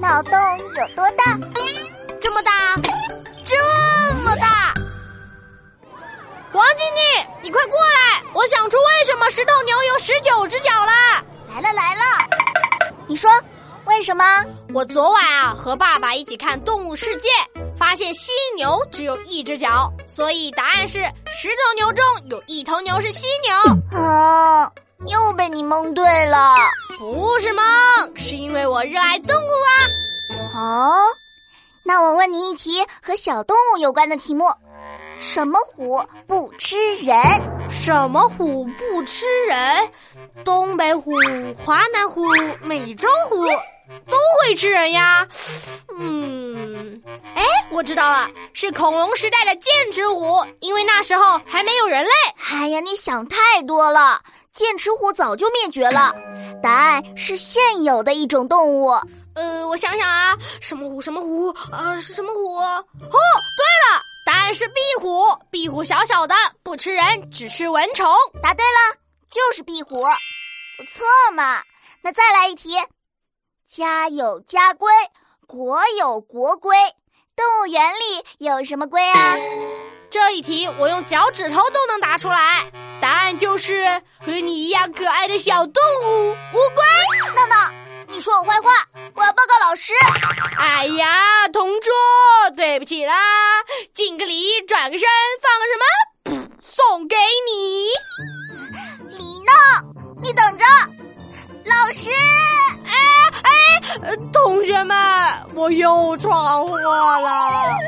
脑洞有多大？这么大，这么大！王静静，你快过来！我想出为什么十头牛有十九只脚了。来了来了，你说为什么？我昨晚啊和爸爸一起看《动物世界》，发现犀牛只有一只脚，所以答案是十头牛中有一头牛是犀牛。啊，又被你蒙对了。不是蒙，是因为我热爱动物啊。哦，那我问你一题和小动物有关的题目：什么虎不吃人？什么虎不吃人？东北虎、华南虎、美洲虎都会吃人呀。嗯，哎，我知道了，是恐龙时代的剑齿虎，因为那时候还没有人类。哎呀，你想太多了，剑齿虎早就灭绝了。答案是现有的一种动物。呃，我想想啊，什么虎？什么虎？呃，是什么虎？哦，对了，答案是壁虎。壁虎小小的，不吃人，只吃蚊虫。答对了，就是壁虎。不错嘛，那再来一题。家有家规，国有国规，动物园里有什么规啊？这一题我用脚趾头都能答出来，答案就是和你一样可爱的小动物乌龟。闹闹，你说我坏话，我要报告老师。哎呀，同桌，对不起啦，敬个礼，转个身，放个什么？送给你。李闹。你等着，老师！哎哎，同学们，我又闯祸了。